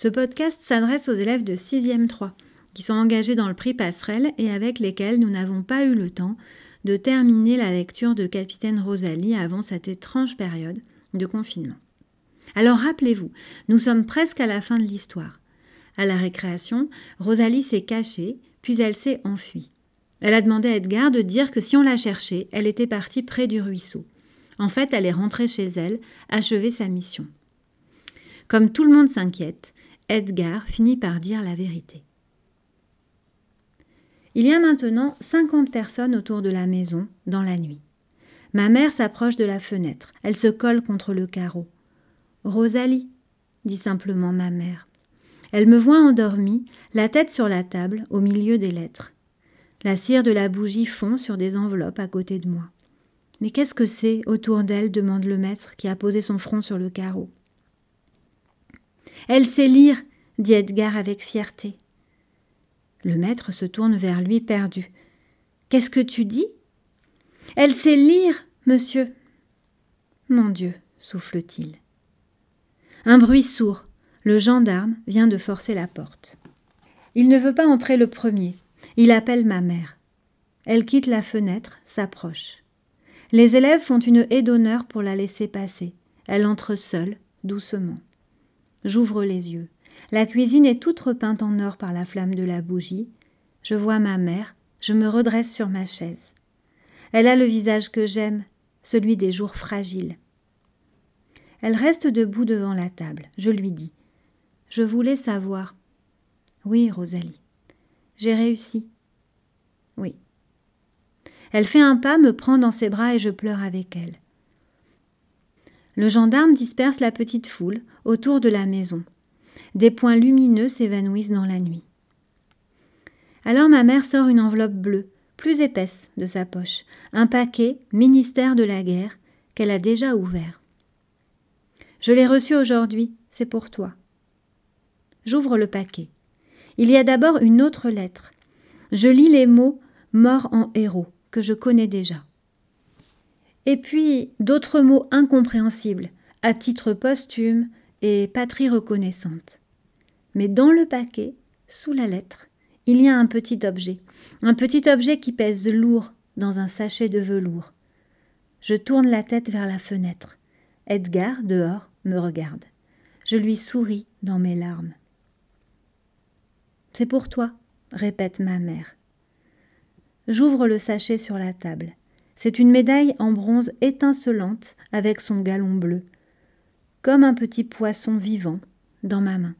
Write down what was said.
Ce podcast s'adresse aux élèves de 6e 3 qui sont engagés dans le prix Passerelle et avec lesquels nous n'avons pas eu le temps de terminer la lecture de Capitaine Rosalie avant cette étrange période de confinement. Alors rappelez-vous, nous sommes presque à la fin de l'histoire. À la récréation, Rosalie s'est cachée, puis elle s'est enfuie. Elle a demandé à Edgar de dire que si on la cherchait, elle était partie près du ruisseau. En fait, elle est rentrée chez elle, achever sa mission. Comme tout le monde s'inquiète, Edgar finit par dire la vérité. Il y a maintenant cinquante personnes autour de la maison, dans la nuit. Ma mère s'approche de la fenêtre. Elle se colle contre le carreau. Rosalie, dit simplement ma mère. Elle me voit endormie, la tête sur la table, au milieu des lettres. La cire de la bougie fond sur des enveloppes à côté de moi. Mais qu'est-ce que c'est autour d'elle demande le maître qui a posé son front sur le carreau. Elle sait lire, dit Edgar avec fierté. Le maître se tourne vers lui perdu. Qu'est-ce que tu dis? Elle sait lire, monsieur. Mon Dieu, souffle-t-il. Un bruit sourd. Le gendarme vient de forcer la porte. Il ne veut pas entrer le premier. Il appelle ma mère. Elle quitte la fenêtre, s'approche. Les élèves font une haie d'honneur pour la laisser passer. Elle entre seule, doucement. J'ouvre les yeux. La cuisine est toute repeinte en or par la flamme de la bougie. Je vois ma mère, je me redresse sur ma chaise. Elle a le visage que j'aime, celui des jours fragiles. Elle reste debout devant la table. Je lui dis Je voulais savoir. Oui, Rosalie. J'ai réussi. Oui. Elle fait un pas, me prend dans ses bras et je pleure avec elle. Le gendarme disperse la petite foule autour de la maison. Des points lumineux s'évanouissent dans la nuit. Alors ma mère sort une enveloppe bleue, plus épaisse, de sa poche, un paquet, ministère de la guerre, qu'elle a déjà ouvert. Je l'ai reçu aujourd'hui, c'est pour toi. J'ouvre le paquet. Il y a d'abord une autre lettre. Je lis les mots mort en héros, que je connais déjà. Et puis d'autres mots incompréhensibles, à titre posthume et patrie reconnaissante. Mais dans le paquet, sous la lettre, il y a un petit objet, un petit objet qui pèse lourd dans un sachet de velours. Je tourne la tête vers la fenêtre. Edgar, dehors, me regarde. Je lui souris dans mes larmes. C'est pour toi, répète ma mère. J'ouvre le sachet sur la table. C'est une médaille en bronze étincelante avec son galon bleu, comme un petit poisson vivant dans ma main.